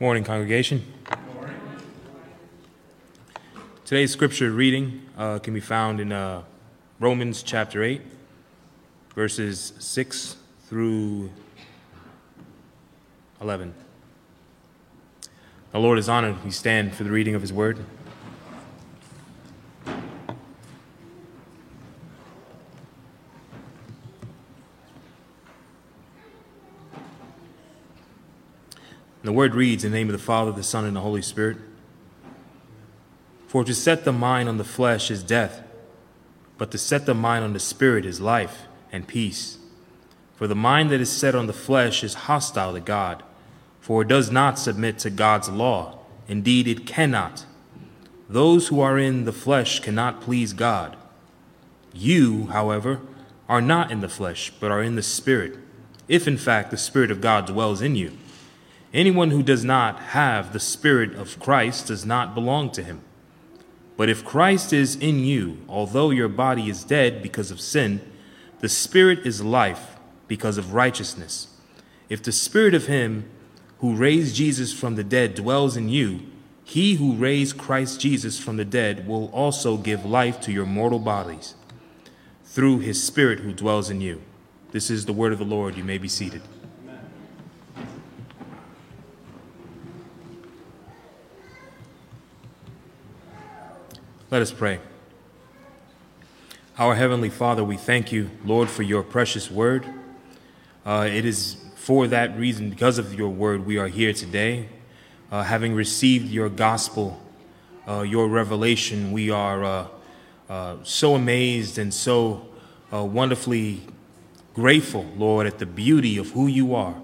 Morning, congregation. Today's scripture reading uh, can be found in uh, Romans chapter 8, verses 6 through 11. The Lord is honored. We stand for the reading of his word. And the word reads in the name of the Father, the Son, and the Holy Spirit. For to set the mind on the flesh is death, but to set the mind on the Spirit is life and peace. For the mind that is set on the flesh is hostile to God, for it does not submit to God's law. Indeed, it cannot. Those who are in the flesh cannot please God. You, however, are not in the flesh, but are in the Spirit, if in fact the Spirit of God dwells in you. Anyone who does not have the Spirit of Christ does not belong to him. But if Christ is in you, although your body is dead because of sin, the Spirit is life because of righteousness. If the Spirit of Him who raised Jesus from the dead dwells in you, he who raised Christ Jesus from the dead will also give life to your mortal bodies through his Spirit who dwells in you. This is the word of the Lord. You may be seated. Let us pray. Our Heavenly Father, we thank you, Lord, for your precious word. Uh, it is for that reason, because of your word, we are here today. Uh, having received your gospel, uh, your revelation, we are uh, uh, so amazed and so uh, wonderfully grateful, Lord, at the beauty of who you are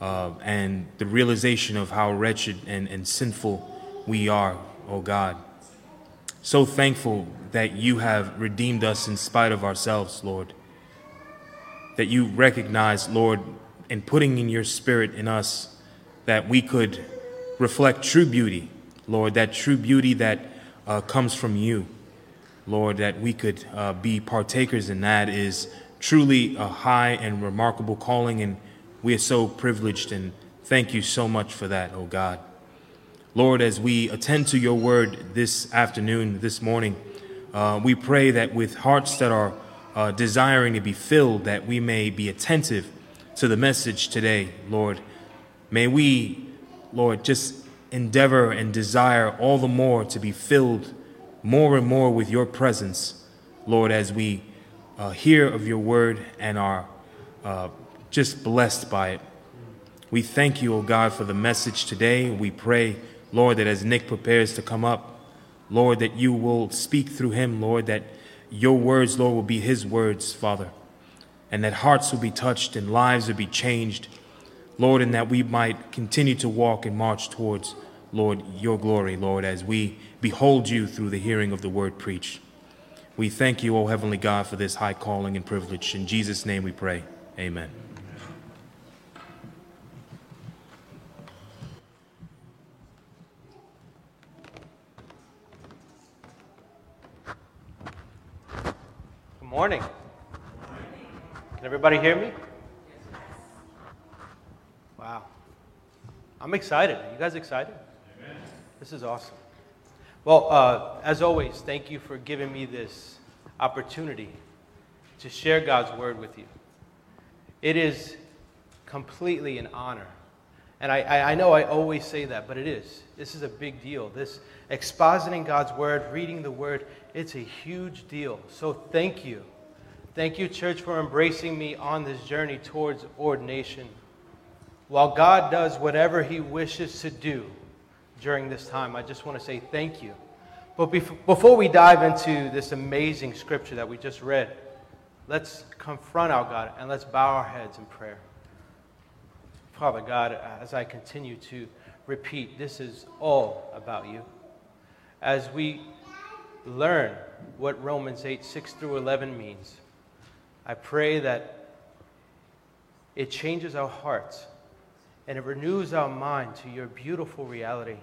and the realization of how wretched and, and sinful we are, oh God so thankful that you have redeemed us in spite of ourselves, Lord. That you recognize, Lord, in putting in your spirit in us, that we could reflect true beauty, Lord, that true beauty that uh, comes from you, Lord, that we could uh, be partakers in that is truly a high and remarkable calling, and we are so privileged, and thank you so much for that, oh God. Lord, as we attend to your word this afternoon, this morning, uh, we pray that with hearts that are uh, desiring to be filled, that we may be attentive to the message today, Lord. May we, Lord, just endeavor and desire all the more to be filled more and more with your presence, Lord, as we uh, hear of your word and are uh, just blessed by it. We thank you, O God, for the message today. We pray Lord, that as Nick prepares to come up, Lord, that you will speak through him, Lord, that your words, Lord, will be his words, Father, and that hearts will be touched and lives will be changed, Lord, and that we might continue to walk and march towards, Lord, your glory, Lord, as we behold you through the hearing of the word preached. We thank you, O Heavenly God, for this high calling and privilege. In Jesus' name we pray. Amen. Morning. Can everybody hear me? Wow. I'm excited. Are you guys excited? Amen. This is awesome. Well, uh, as always, thank you for giving me this opportunity to share God's word with you. It is completely an honor. And I, I, I know I always say that, but it is. This is a big deal. This expositing God's word, reading the word, it's a huge deal. So thank you. Thank you, church, for embracing me on this journey towards ordination. While God does whatever He wishes to do during this time, I just want to say thank you. But before we dive into this amazing scripture that we just read, let's confront our God and let's bow our heads in prayer. Father God, as I continue to repeat, this is all about you. As we learn what Romans 8, 6 through 11 means. I pray that it changes our hearts and it renews our mind to your beautiful reality.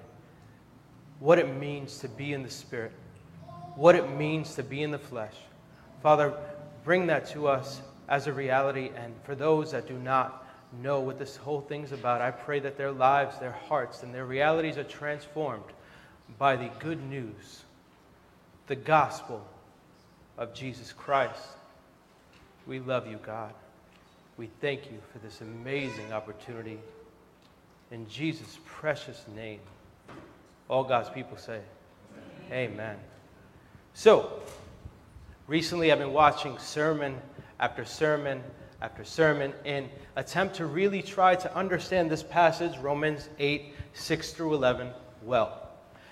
What it means to be in the Spirit, what it means to be in the flesh. Father, bring that to us as a reality, and for those that do not know what this whole thing's about. I pray that their lives, their hearts, and their realities are transformed by the good news, the gospel of Jesus Christ. We love you, God. We thank you for this amazing opportunity. In Jesus' precious name, all God's people say, Amen. Amen. So, recently I've been watching sermon after sermon after sermon in attempt to really try to understand this passage, Romans 8, 6 through 11, well.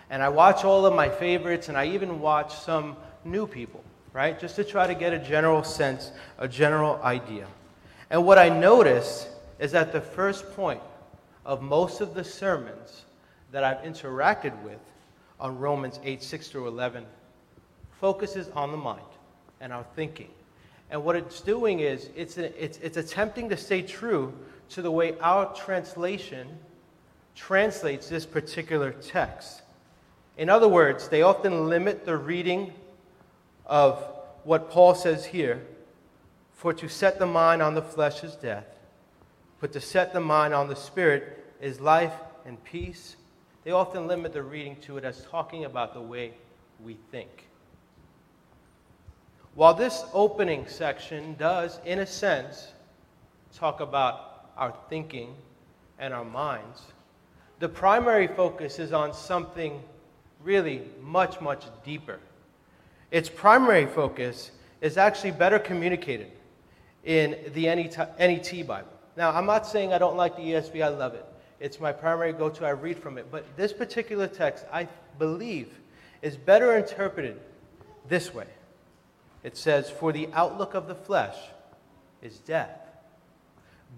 And I watch all of my favorites, and I even watch some new people, right? Just to try to get a general sense, a general idea. And what I notice is that the first point of most of the sermons that I've interacted with on Romans 8, 6 through 11 focuses on the mind and our thinking. And what it's doing is it's, it's, it's attempting to stay true to the way our translation translates this particular text. In other words, they often limit the reading of what Paul says here for to set the mind on the flesh is death, but to set the mind on the spirit is life and peace. They often limit the reading to it as talking about the way we think. While this opening section does, in a sense, talk about our thinking and our minds, the primary focus is on something really much, much deeper. Its primary focus is actually better communicated in the NET Bible. Now, I'm not saying I don't like the ESV, I love it. It's my primary go to, I read from it. But this particular text, I believe, is better interpreted this way it says, For the outlook of the flesh is death,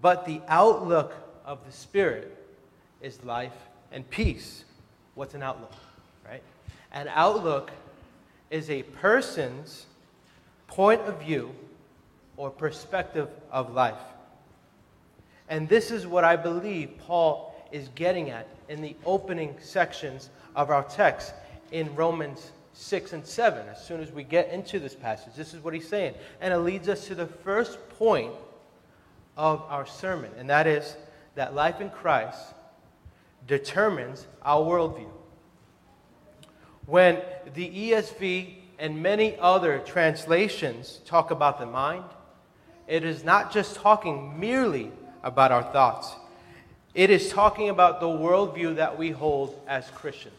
but the outlook of the Spirit is life and peace. What's an outlook, right? An outlook is a person's point of view or perspective of life. And this is what I believe Paul is getting at in the opening sections of our text in Romans 6 and 7. As soon as we get into this passage, this is what he's saying. And it leads us to the first point of our sermon, and that is that life in Christ determines our worldview. When the ESV and many other translations talk about the mind, it is not just talking merely about our thoughts, it is talking about the worldview that we hold as Christians.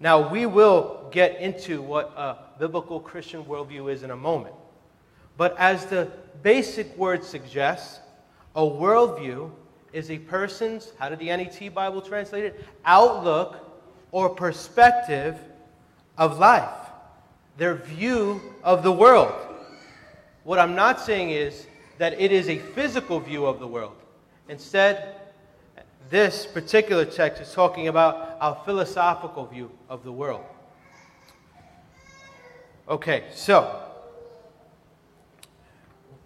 Now, we will get into what a biblical Christian worldview is in a moment. But as the basic word suggests, a worldview is a person's, how did the NET Bible translate it? Outlook or perspective of life, their view of the world. What I'm not saying is that it is a physical view of the world. Instead, this particular text is talking about our philosophical view of the world. Okay, so,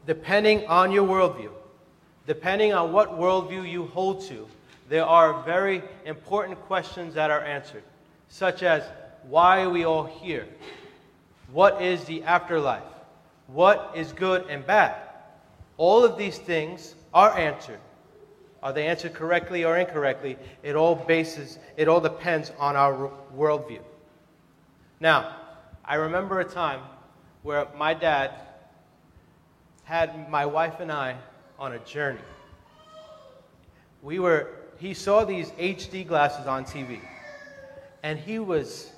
depending on your worldview, depending on what worldview you hold to, there are very important questions that are answered, such as why are we all here? What is the afterlife? What is good and bad? All of these things are answered are they answered correctly or incorrectly? It all bases, it all depends on our worldview. Now, I remember a time where my dad had my wife and I on a journey. We were, he saw these HD glasses on TV, and he was,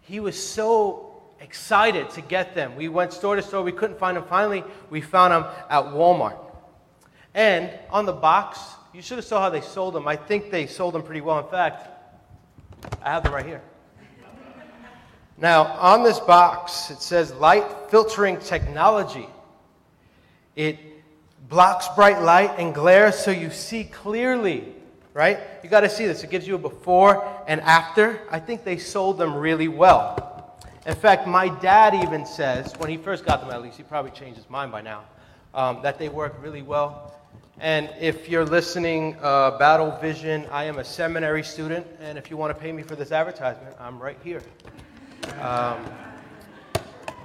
he was so excited to get them. We went store to store, we couldn't find them. Finally, we found them at Walmart. And on the box, you should have saw how they sold them. I think they sold them pretty well. In fact, I have them right here. Now, on this box, it says light filtering technology. It blocks bright light and glare so you see clearly, right? You got to see this. It gives you a before and after. I think they sold them really well. In fact, my dad even says, when he first got them at least, he probably changed his mind by now, um, that they work really well. And if you're listening, uh, Battle Vision, I am a seminary student, and if you want to pay me for this advertisement, I'm right here. Um,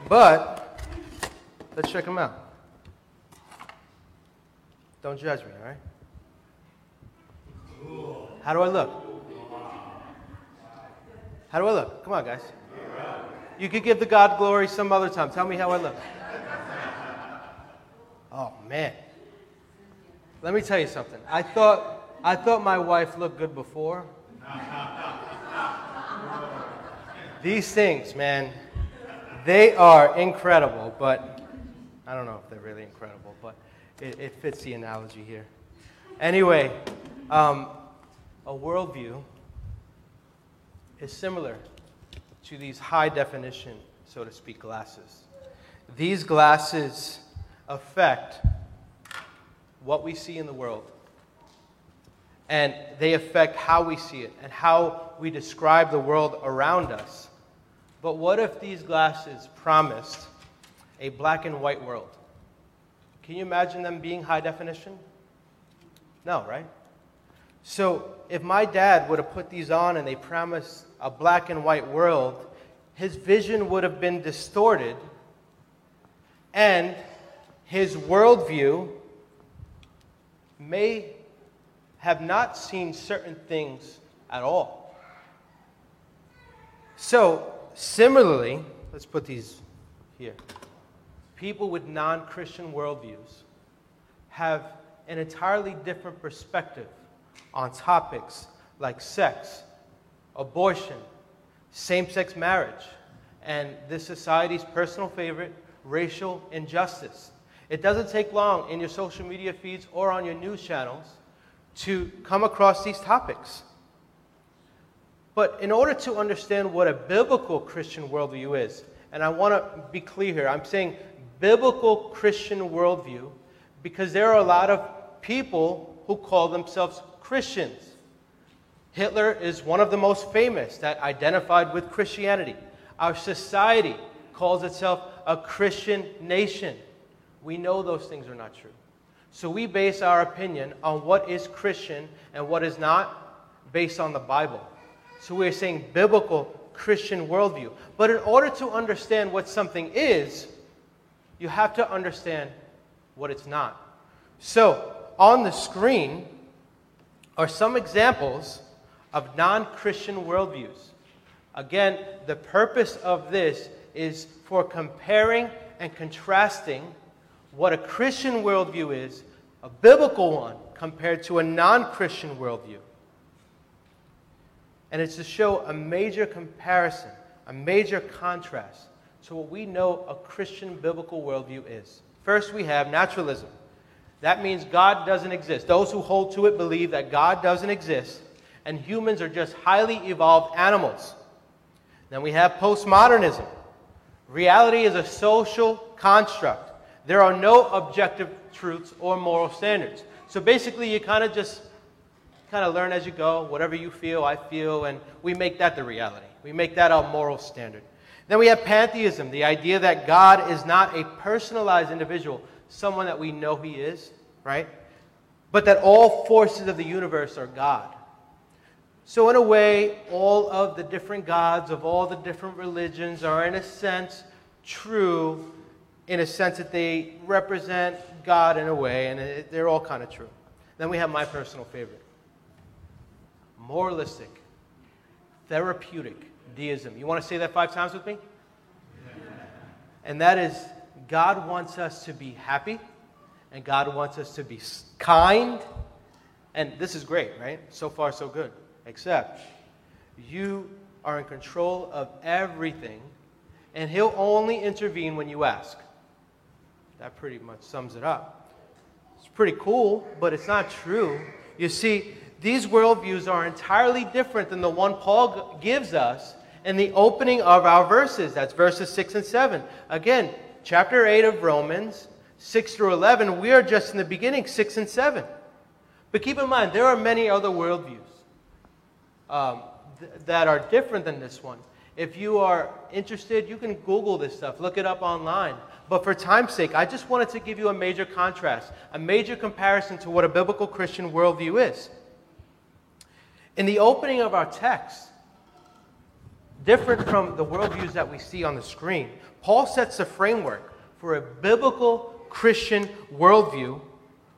but let's check them out. Don't judge me, all right? How do I look? How do I look? Come on, guys. You could give the God glory some other time. Tell me how I look. Oh, man. Let me tell you something. I thought, I thought my wife looked good before. These things, man, they are incredible, but I don't know if they're really incredible, but it, it fits the analogy here. Anyway, um, a worldview is similar to these high definition, so to speak, glasses. These glasses affect what we see in the world, and they affect how we see it and how we describe the world around us. But what if these glasses promised a black and white world? Can you imagine them being high definition? No, right? So if my dad would have put these on and they promised a black and white world, his vision would have been distorted and his worldview may have not seen certain things at all. So, Similarly, let's put these here. People with non Christian worldviews have an entirely different perspective on topics like sex, abortion, same sex marriage, and this society's personal favorite, racial injustice. It doesn't take long in your social media feeds or on your news channels to come across these topics. But in order to understand what a biblical Christian worldview is, and I want to be clear here, I'm saying biblical Christian worldview because there are a lot of people who call themselves Christians. Hitler is one of the most famous that identified with Christianity. Our society calls itself a Christian nation. We know those things are not true. So we base our opinion on what is Christian and what is not based on the Bible. So we're saying biblical Christian worldview. But in order to understand what something is, you have to understand what it's not. So on the screen are some examples of non Christian worldviews. Again, the purpose of this is for comparing and contrasting what a Christian worldview is, a biblical one, compared to a non Christian worldview. And it's to show a major comparison, a major contrast to what we know a Christian biblical worldview is. First, we have naturalism. That means God doesn't exist. Those who hold to it believe that God doesn't exist and humans are just highly evolved animals. Then we have postmodernism. Reality is a social construct. There are no objective truths or moral standards. So basically, you kind of just kind of learn as you go. Whatever you feel, I feel, and we make that the reality. We make that our moral standard. Then we have pantheism, the idea that God is not a personalized individual, someone that we know he is, right? But that all forces of the universe are God. So, in a way, all of the different gods of all the different religions are, in a sense, true, in a sense that they represent God in a way, and they're all kind of true. Then we have my personal favorite moralistic, therapeutic deism. You want to say that five times with me? And that is God wants us to be happy, and God wants us to be kind. And this is great, right? So far, so good. Except you are in control of everything, and He'll only intervene when you ask. That pretty much sums it up. It's pretty cool, but it's not true. You see, these worldviews are entirely different than the one Paul gives us in the opening of our verses. That's verses 6 and 7. Again, chapter 8 of Romans, 6 through 11, we are just in the beginning, 6 and 7. But keep in mind, there are many other worldviews um, th- that are different than this one. If you are interested, you can Google this stuff, look it up online. But for time's sake, I just wanted to give you a major contrast, a major comparison to what a biblical Christian worldview is. In the opening of our text, different from the worldviews that we see on the screen, Paul sets the framework for a biblical Christian worldview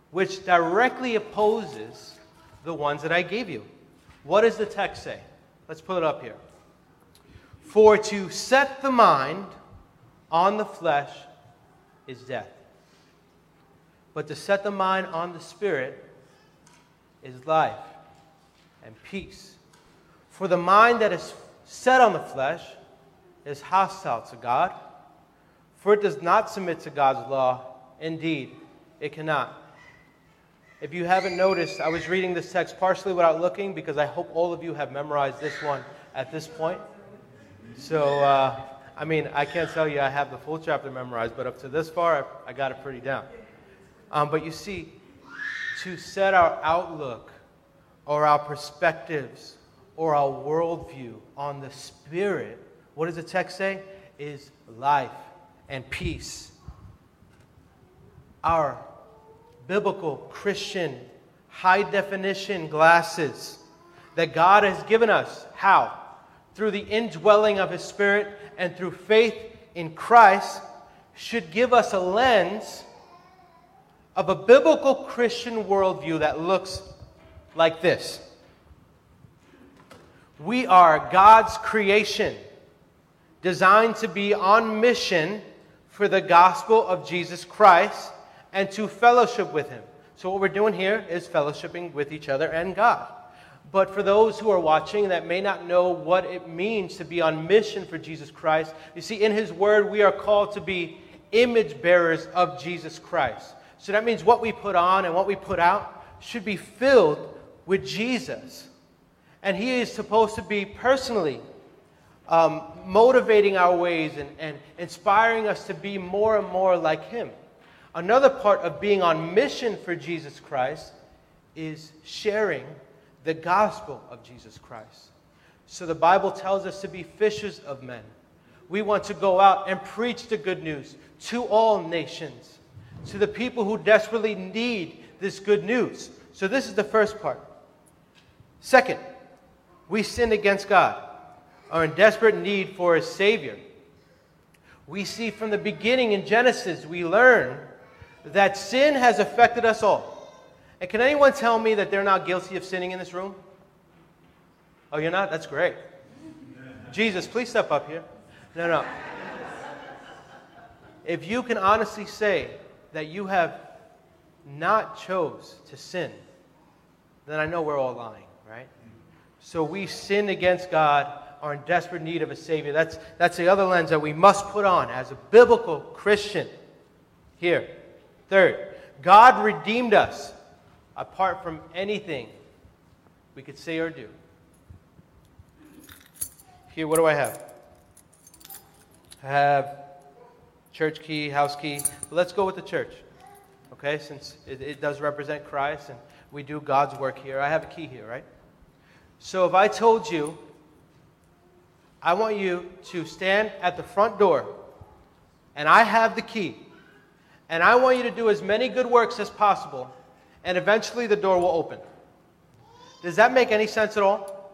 which directly opposes the ones that I gave you. What does the text say? Let's put it up here. For to set the mind on the flesh is death, but to set the mind on the spirit is life and peace. For the mind that is set on the flesh is hostile to God, for it does not submit to God's law. Indeed, it cannot. If you haven't noticed, I was reading this text partially without looking because I hope all of you have memorized this one at this point. So, uh, I mean, I can't tell you I have the full chapter memorized, but up to this far, I, I got it pretty down. Um, but you see, to set our outlook or our perspectives or our worldview on the Spirit, what does the text say? Is life and peace. Our biblical Christian high definition glasses that God has given us. How? Through the indwelling of His Spirit and through faith in Christ, should give us a lens of a biblical Christian worldview that looks like this We are God's creation, designed to be on mission for the gospel of Jesus Christ and to fellowship with Him. So, what we're doing here is fellowshipping with each other and God. But for those who are watching that may not know what it means to be on mission for Jesus Christ, you see, in His Word, we are called to be image bearers of Jesus Christ. So that means what we put on and what we put out should be filled with Jesus. And He is supposed to be personally um, motivating our ways and, and inspiring us to be more and more like Him. Another part of being on mission for Jesus Christ is sharing the gospel of Jesus Christ. So the Bible tells us to be fishers of men. We want to go out and preach the good news to all nations, to the people who desperately need this good news. So this is the first part. Second, we sin against God, are in desperate need for a Savior. We see from the beginning in Genesis, we learn that sin has affected us all. And can anyone tell me that they're not guilty of sinning in this room? Oh, you're not? That's great. Jesus, please step up here. No, no. If you can honestly say that you have not chose to sin, then I know we're all lying, right? So we sin against God, are in desperate need of a Savior. That's, that's the other lens that we must put on as a biblical Christian here. Third, God redeemed us apart from anything we could say or do. Here, what do I have? I have church key, house key. But let's go with the church, okay? Since it, it does represent Christ and we do God's work here. I have a key here, right? So if I told you, I want you to stand at the front door and I have the key and I want you to do as many good works as possible, and eventually the door will open. Does that make any sense at all?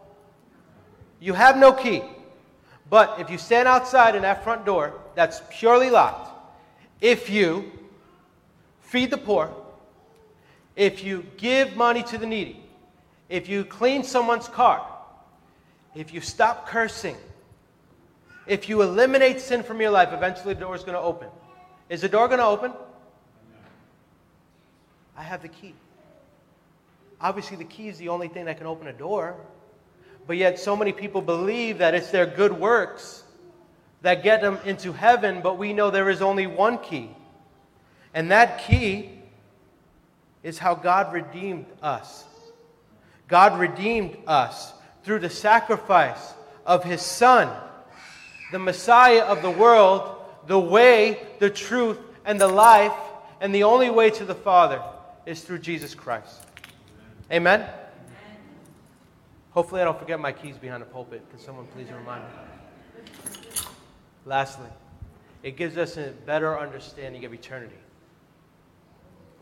You have no key. But if you stand outside in that front door that's purely locked, if you feed the poor, if you give money to the needy, if you clean someone's car, if you stop cursing, if you eliminate sin from your life, eventually the door is going to open. Is the door going to open? I have the key. Obviously, the key is the only thing that can open a door. But yet, so many people believe that it's their good works that get them into heaven, but we know there is only one key. And that key is how God redeemed us. God redeemed us through the sacrifice of His Son, the Messiah of the world, the way, the truth, and the life, and the only way to the Father is through Jesus Christ. Amen? Amen? Hopefully, I don't forget my keys behind the pulpit. Can someone please remind me? Lastly, it gives us a better understanding of eternity.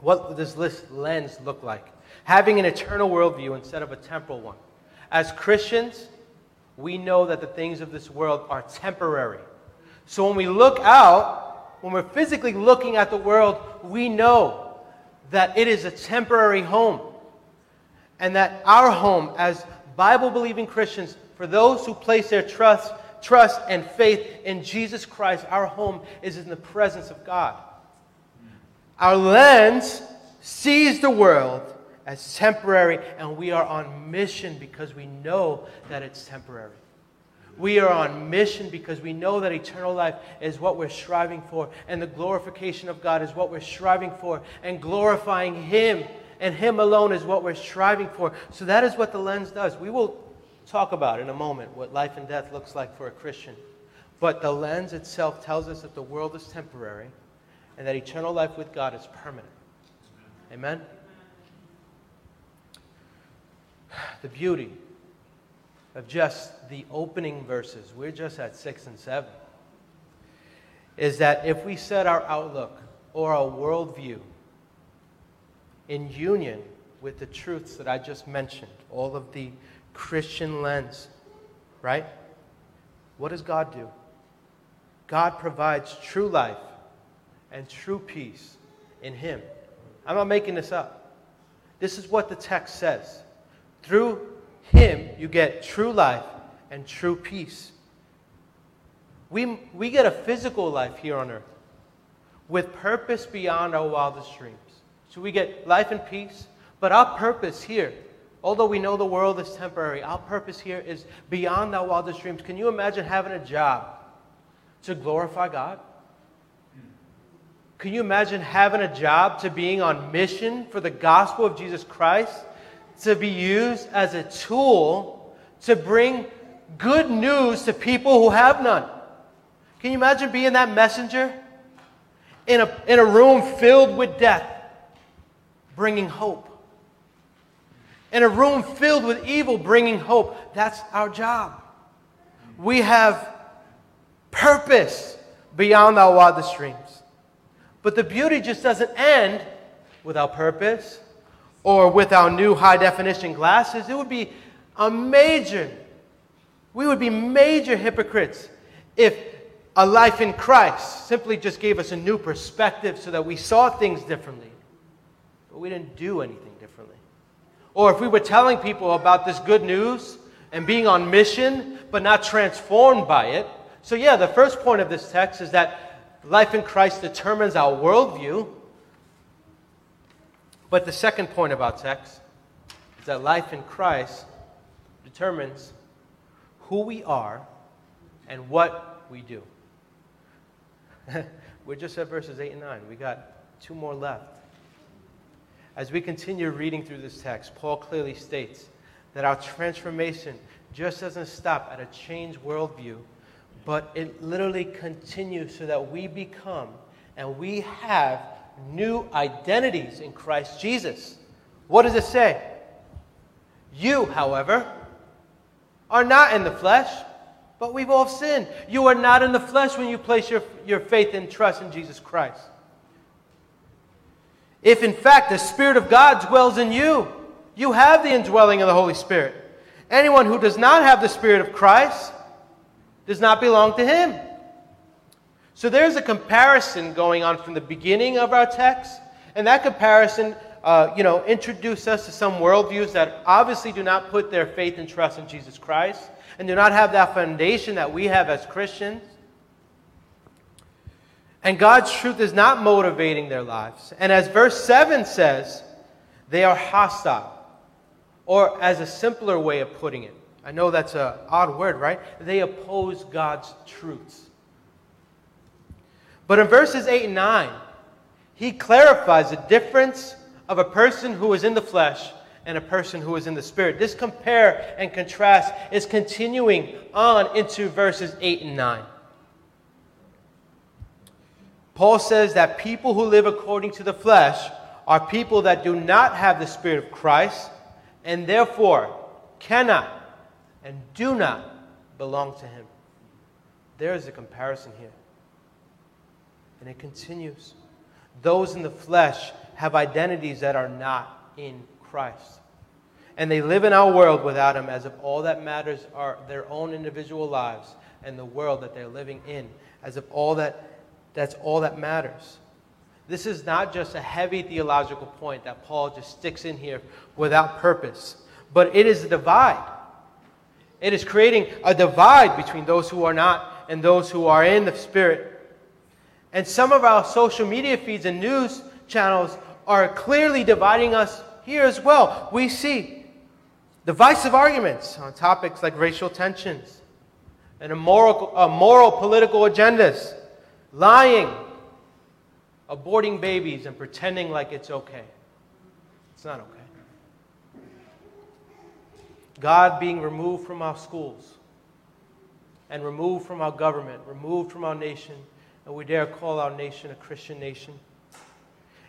What does this lens look like? Having an eternal worldview instead of a temporal one. As Christians, we know that the things of this world are temporary. So when we look out, when we're physically looking at the world, we know that it is a temporary home and that our home as Bible believing Christians, for those who place their trust, trust and faith in Jesus Christ, our home is in the presence of God. Our lens sees the world as temporary, and we are on mission because we know that it's temporary. We are on mission because we know that eternal life is what we're striving for, and the glorification of God is what we're striving for, and glorifying Him and Him alone is what we're striving for. So that is what the lens does. We will talk about in a moment what life and death looks like for a Christian. But the lens itself tells us that the world is temporary and that eternal life with God is permanent. Amen? The beauty of just the opening verses, we're just at six and seven, is that if we set our outlook or our worldview in union with the truths that I just mentioned, all of the Christian lens, right? What does God do? God provides true life and true peace in Him. I'm not making this up. This is what the text says. Through Him, you get true life and true peace. We, we get a physical life here on earth with purpose beyond our wildest dreams. So we get life and peace, but our purpose here, although we know the world is temporary, our purpose here is beyond our wildest dreams. Can you imagine having a job to glorify God? Can you imagine having a job to being on mission for the gospel of Jesus Christ? To be used as a tool to bring good news to people who have none. Can you imagine being that messenger in a, in a room filled with death, bringing hope? In a room filled with evil, bringing hope. That's our job. We have purpose beyond our wildest dreams. But the beauty just doesn't end with our purpose or with our new high definition glasses. It would be a major, we would be major hypocrites if a life in Christ simply just gave us a new perspective so that we saw things differently, but we didn't do anything differently. Or if we were telling people about this good news and being on mission, but not transformed by it. So, yeah, the first point of this text is that Life in Christ determines our worldview. But the second point about text is that life in Christ determines who we are and what we do. We're just at verses 8 and 9. We got two more left. As we continue reading through this text, Paul clearly states that our transformation just doesn't stop at a changed worldview but it literally continues so that we become and we have new identities in Christ Jesus. What does it say? You, however, are not in the flesh, but we've all sinned. You are not in the flesh when you place your, your faith and trust in Jesus Christ. If in fact the Spirit of God dwells in you, you have the indwelling of the Holy Spirit. Anyone who does not have the Spirit of Christ does not belong to him. So there's a comparison going on from the beginning of our text, and that comparison, uh, you know, introduced us to some worldviews that obviously do not put their faith and trust in Jesus Christ and do not have that foundation that we have as Christians. And God's truth is not motivating their lives. And as verse 7 says, they are hostile. Or, as a simpler way of putting it, I know that's an odd word, right? They oppose God's truths. But in verses 8 and 9, he clarifies the difference of a person who is in the flesh and a person who is in the spirit. This compare and contrast is continuing on into verses 8 and 9. Paul says that people who live according to the flesh are people that do not have the Spirit of Christ and therefore cannot and do not belong to Him. There is a comparison here. And it continues. Those in the flesh have identities that are not in Christ. And they live in our world without Him as if all that matters are their own individual lives and the world that they're living in, as if all that, that's all that matters. This is not just a heavy theological point that Paul just sticks in here without purpose, but it is a divide It is creating a divide between those who are not and those who are in the Spirit. And some of our social media feeds and news channels are clearly dividing us here as well. We see divisive arguments on topics like racial tensions and immoral, uh, moral political agendas, lying, aborting babies, and pretending like it's okay. It's not okay. God being removed from our schools and removed from our government, removed from our nation, and we dare call our nation a Christian nation.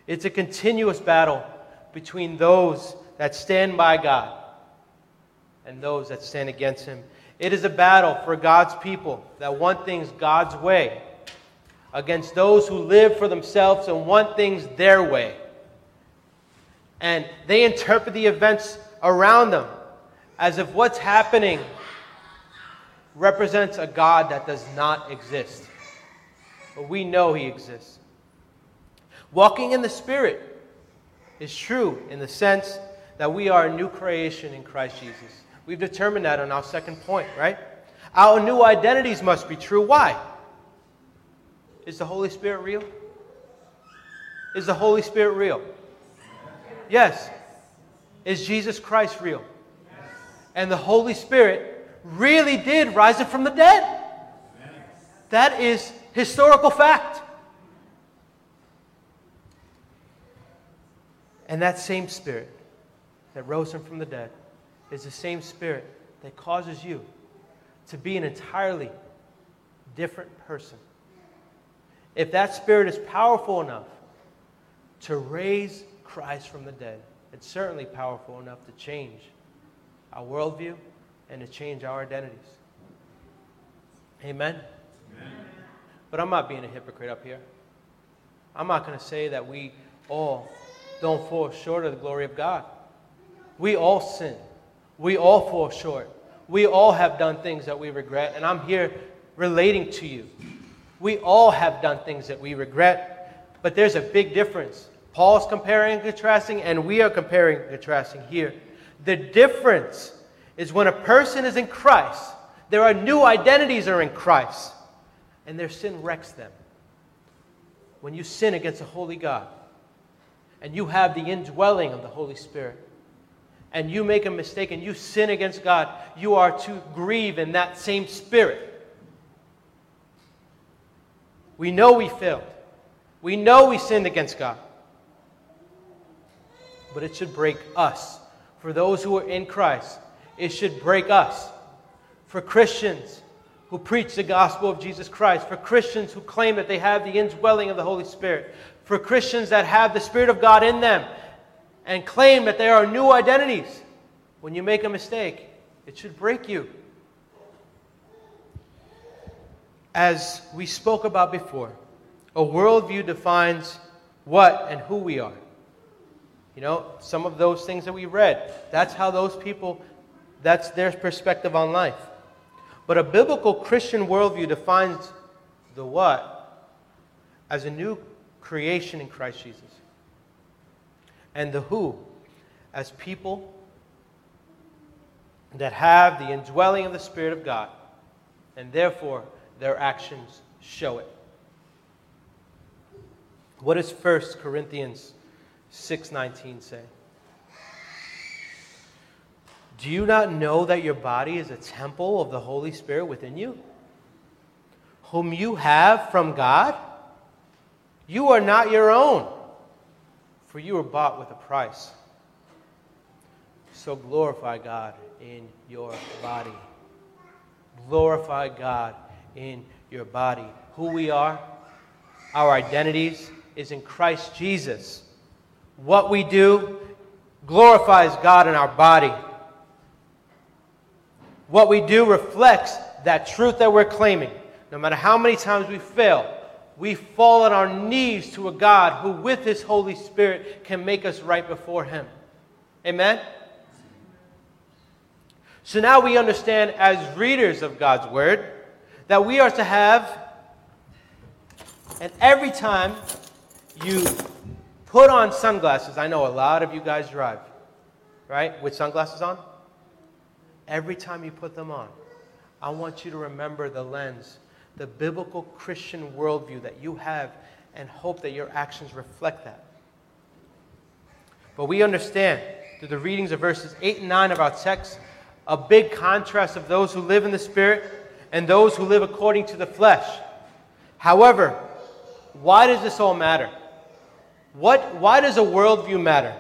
It's a continuous battle between those that stand by God and those that stand against Him. It is a battle for God's people that want things God's way against those who live for themselves and want things their way. And they interpret the events around them as if what's happening represents a God that does not exist. But we know He exists. Walking in the Spirit is true in the sense that we are a new creation in Christ Jesus. We've determined that on our second point, right? Our new identities must be true. Why? Is the Holy Spirit real? Is the Holy Spirit real? Yes. Is Jesus Christ real? And the Holy Spirit really did rise him from the dead. That is historical fact. And that same Spirit that rose him from the dead is the same Spirit that causes you to be an entirely different person. If that Spirit is powerful enough to raise Christ from the dead, it's certainly powerful enough to change our worldview and to change our identities. Amen? Amen. But I'm not being a hypocrite up here. I'm not going to say that we all don't fall short of the glory of God. We all sin. We all fall short. We all have done things that we regret, and I'm here relating to you. We all have done things that we regret, but there's a big difference. Paul's comparing and contrasting, and we are comparing and contrasting here. The difference is when a person is in Christ, there are new identities are in Christ, and their sin wrecks them. When you sin against a holy God, and you have the indwelling of the Holy Spirit, and you make a mistake and you sin against God, you are to grieve in that same spirit. We know we failed. We know we sinned against God. But it should break us for those who are in Christ, it should break us. For Christians who preach the gospel of Jesus Christ, for Christians who claim that they have the indwelling of the Holy Spirit, for Christians that have the Spirit of God in them and claim that they are new identities, when you make a mistake, it should break you. As we spoke about before, a worldview defines what and who we are. You know, some of those things that we read, that's how those people, that's their perspective on life. But a biblical Christian worldview defines the what as a new creation in Christ Jesus, and the who as people that have the indwelling of the Spirit of God, and therefore their actions show it. What is 1 Corinthians 6:19 say? Do you not know that your body is a temple of the Holy Spirit within you, whom you have from God? You are not your own, for you were bought with a price. So glorify God in your body. Glorify God in your body. Who we are, our identities, is in Christ Jesus. What we do glorifies God in our body. What we do reflects that truth that we're claiming. No matter how many times we fail, we fall on our knees to a God who, with His Holy Spirit, can make us right before Him. Amen? So now we understand, as readers of God's Word, that we are to have, and every time you Put on sunglasses. I know a lot of you guys drive, right? With sunglasses on? every time you put them on, I want you to remember the lens, the biblical Christian worldview that you have, and hope that your actions reflect that. But we understand through the readings of verses 8 and 9 of our text a big contrast of those who live in the Spirit and those who live according to the flesh. However, why does this all matter? What, why does a worldview matter?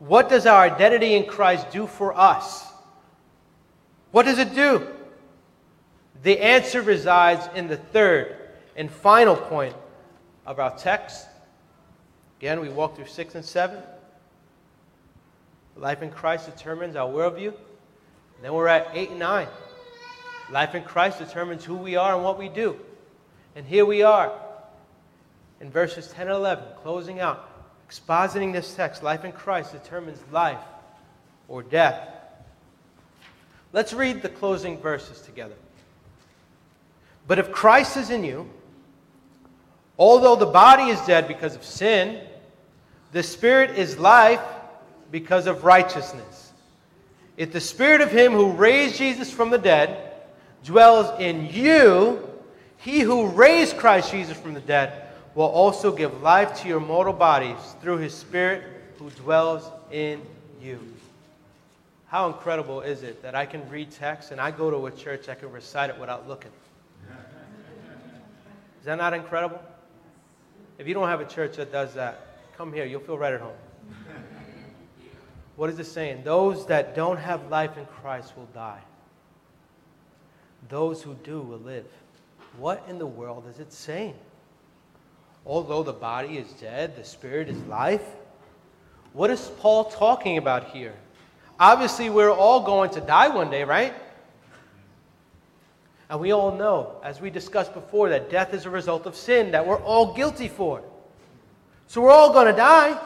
What does our identity in Christ do for us? What does it do? The answer resides in the third and final point of our text. Again, we walk through 6 and 7. Life in Christ determines our worldview. Then we're at 8 and 9. Life in Christ determines who we are and what we do. And here we are in verses 10 and 11, closing out, expositing this text. Life in Christ determines life or death. Let's read the closing verses together. But if Christ is in you, although the body is dead because of sin, the spirit is life because of righteousness. If the spirit of him who raised Jesus from the dead dwells in you, he who raised Christ Jesus from the dead will also give life to your mortal bodies through his spirit who dwells in you. How incredible is it that I can read text and I go to a church I can recite it without looking? Is that not incredible? If you don't have a church that does that, come here. You'll feel right at home. What is it saying? Those that don't have life in Christ will die. Those who do will live. What in the world is it saying? Although the body is dead, the spirit is life. What is Paul talking about here? Obviously, we're all going to die one day, right? And we all know, as we discussed before, that death is a result of sin that we're all guilty for. So we're all going to die.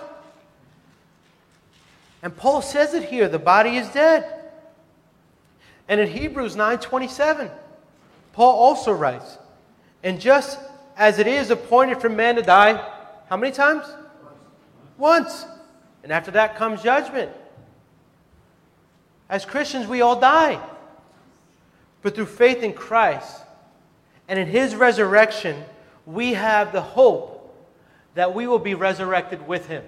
And Paul says it here the body is dead. And in Hebrews 9:27, Paul also writes, "And just as it is appointed for man to die, how many times? Once. And after that comes judgment. As Christians, we all die. But through faith in Christ and in his resurrection, we have the hope that we will be resurrected with him.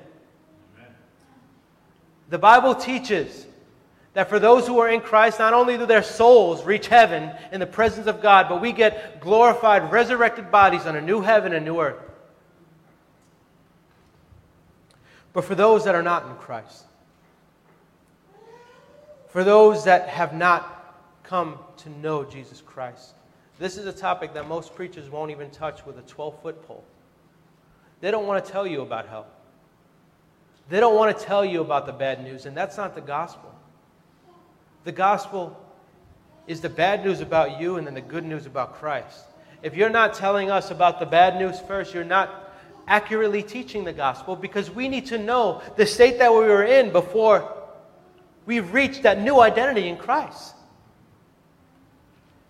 The Bible teaches that for those who are in Christ, not only do their souls reach heaven in the presence of God, but we get glorified, resurrected bodies on a new heaven and new earth. But for those that are not in Christ, for those that have not come to know Jesus Christ, this is a topic that most preachers won't even touch with a 12 foot pole. They don't want to tell you about hell. They don't want to tell you about the bad news, and that's not the gospel. The gospel is the bad news about you and then the good news about Christ. If you're not telling us about the bad news first, you're not accurately teaching the gospel because we need to know the state that we were in before we've reached that new identity in Christ.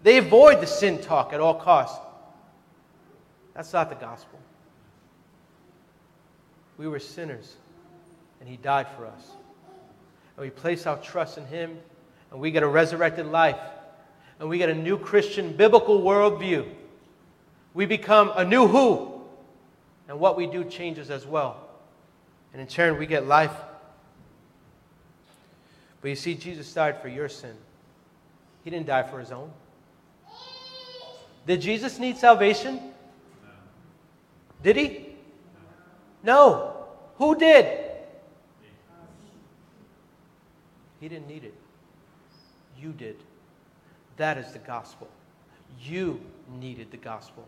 They avoid the sin talk at all costs. That's not the gospel. We were sinners and He died for us. And we place our trust in Him, and we get a resurrected life, and we get a new Christian biblical worldview. We become a new who, and what we do changes as well. And in turn, we get life. But you see, Jesus died for your sin, He didn't die for His own. Did Jesus need salvation? Did He? No. Who did? He didn't need it. You did. That is the gospel. You needed the gospel.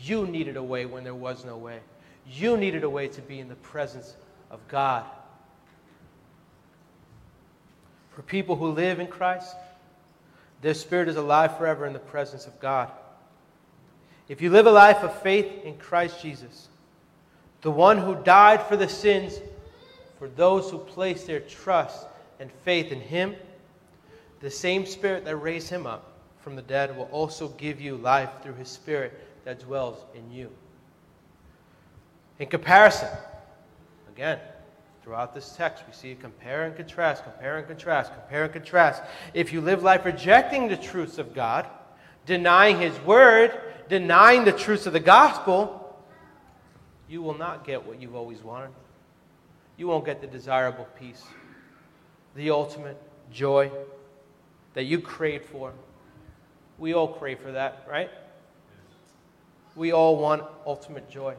You needed a way when there was no way. You needed a way to be in the presence of God. For people who live in Christ, their spirit is alive forever in the presence of God. If you live a life of faith in Christ Jesus, the one who died for the sins for those who place their trust and faith in him, the same spirit that raised him up from the dead will also give you life through his spirit that dwells in you. In comparison, again, Throughout this text, we see compare and contrast, compare and contrast, compare and contrast. If you live life rejecting the truths of God, denying His word, denying the truths of the gospel, you will not get what you've always wanted. You won't get the desirable peace, the ultimate joy that you crave for. We all crave for that, right? We all want ultimate joy.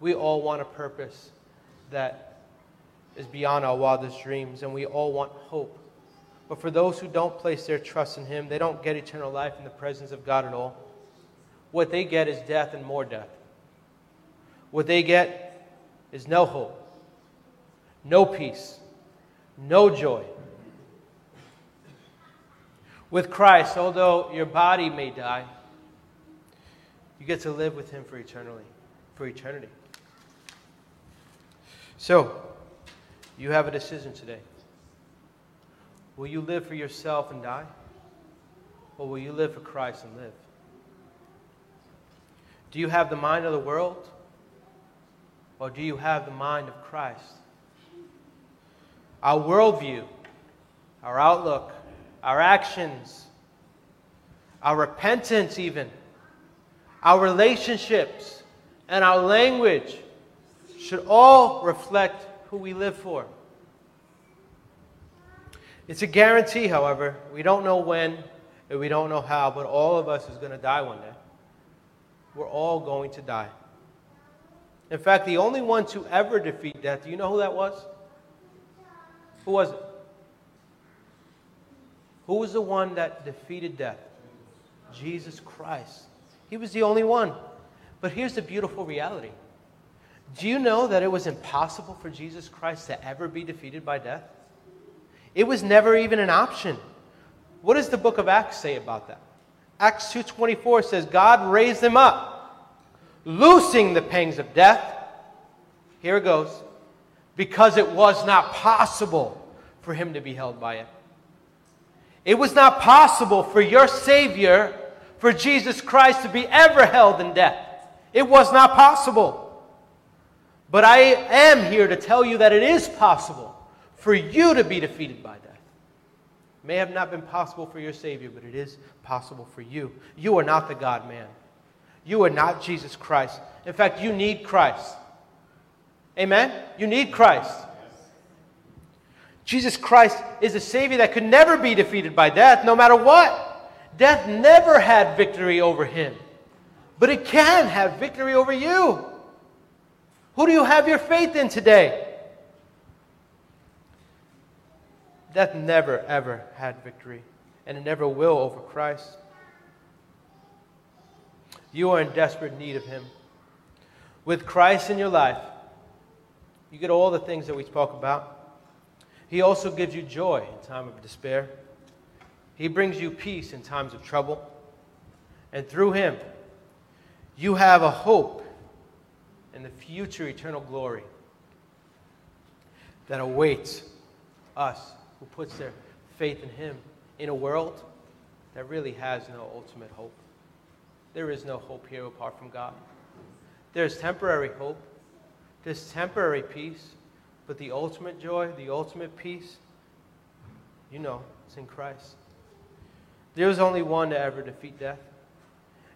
We all want a purpose that is beyond our wildest dreams, and we all want hope. But for those who don't place their trust in Him, they don't get eternal life in the presence of God at all. What they get is death and more death. What they get is no hope, no peace, no joy. With Christ, although your body may die, you get to live with him for eternally, for eternity. So, you have a decision today. Will you live for yourself and die? Or will you live for Christ and live? Do you have the mind of the world? Or do you have the mind of Christ? Our worldview, our outlook, our actions, our repentance, even, our relationships, and our language should all reflect who we live for. It's a guarantee, however. We don't know when and we don't know how, but all of us is going to die one day. We're all going to die. In fact, the only one to ever defeat death, do you know who that was? Who was it? Who was the one that defeated death? Jesus Christ. He was the only one. But here's the beautiful reality Do you know that it was impossible for Jesus Christ to ever be defeated by death? It was never even an option. What does the book of Acts say about that? Acts 2:24 says God raised him up, loosing the pangs of death. Here it goes. Because it was not possible for him to be held by it. It was not possible for your Savior, for Jesus Christ, to be ever held in death. It was not possible. But I am here to tell you that it is possible for you to be defeated by death. It may have not been possible for your Savior, but it is possible for you. You are not the God man. You are not Jesus Christ. In fact, you need Christ. Amen? You need Christ. Jesus Christ is a Savior that could never be defeated by death, no matter what. Death never had victory over him, but it can have victory over you. Who do you have your faith in today? Death never, ever had victory, and it never will over Christ. You are in desperate need of Him. With Christ in your life, you get all the things that we spoke about. He also gives you joy in time of despair. He brings you peace in times of trouble. And through him, you have a hope in the future eternal glory that awaits us who puts their faith in him in a world that really has no ultimate hope. There is no hope here apart from God. There's temporary hope, there's temporary peace, but the ultimate joy, the ultimate peace, you know, it's in Christ. There is only one to ever defeat death.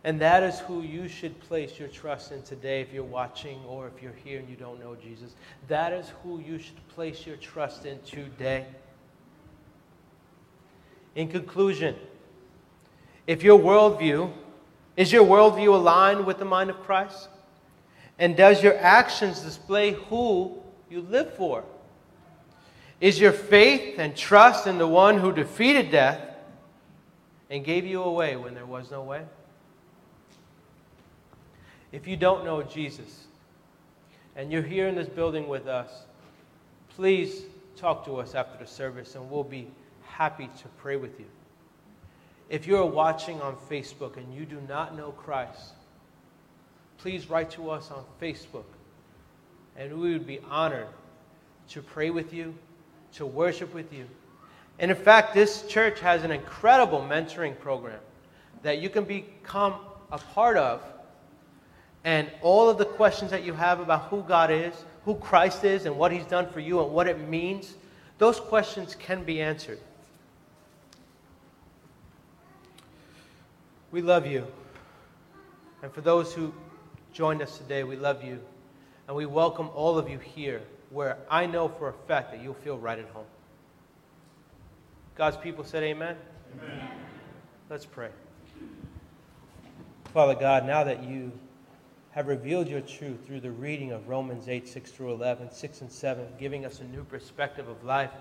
And that is who you should place your trust in today if you're watching or if you're here and you don't know Jesus. That is who you should place your trust in today. In conclusion, if your worldview, is your worldview aligned with the mind of Christ? And does your actions display who you live for? Is your faith and trust in the one who defeated death and gave you a way when there was no way? If you don't know Jesus and you're here in this building with us, please talk to us after the service and we'll be happy to pray with you. If you're watching on Facebook and you do not know Christ, please write to us on Facebook and we would be honored to pray with you, to worship with you. And in fact, this church has an incredible mentoring program that you can become a part of And all of the questions that you have about who God is, who Christ is, and what He's done for you, and what it means, those questions can be answered. We love you. And for those who joined us today, we love you. And we welcome all of you here, where I know for a fact that you'll feel right at home. God's people said, Amen. Amen. Let's pray. Father God, now that you have revealed your truth through the reading of Romans 8, 6 through 11, 6 and 7, giving us a new perspective of life,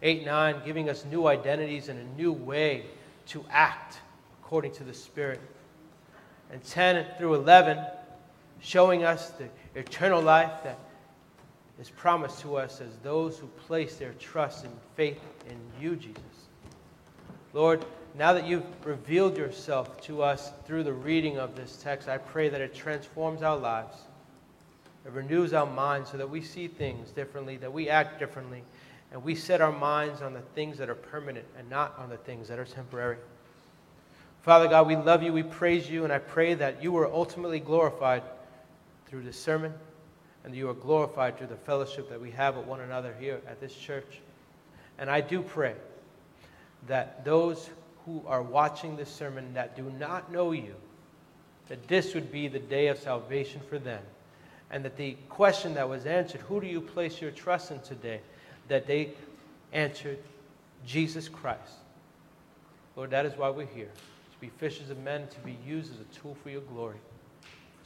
8, 9, giving us new identities and a new way to act according to the Spirit, and 10 through 11, showing us the eternal life that is promised to us as those who place their trust and faith in you, Jesus. Lord, now that you've revealed yourself to us through the reading of this text, I pray that it transforms our lives. It renews our minds so that we see things differently, that we act differently, and we set our minds on the things that are permanent and not on the things that are temporary. Father God, we love you, we praise you, and I pray that you are ultimately glorified through this sermon and you are glorified through the fellowship that we have with one another here at this church. And I do pray that those who are watching this sermon that do not know you, that this would be the day of salvation for them. And that the question that was answered, who do you place your trust in today? That they answered, Jesus Christ. Lord, that is why we're here to be fishers of men, to be used as a tool for your glory,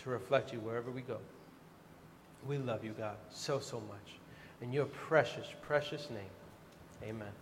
to reflect you wherever we go. We love you, God, so, so much. In your precious, precious name, amen.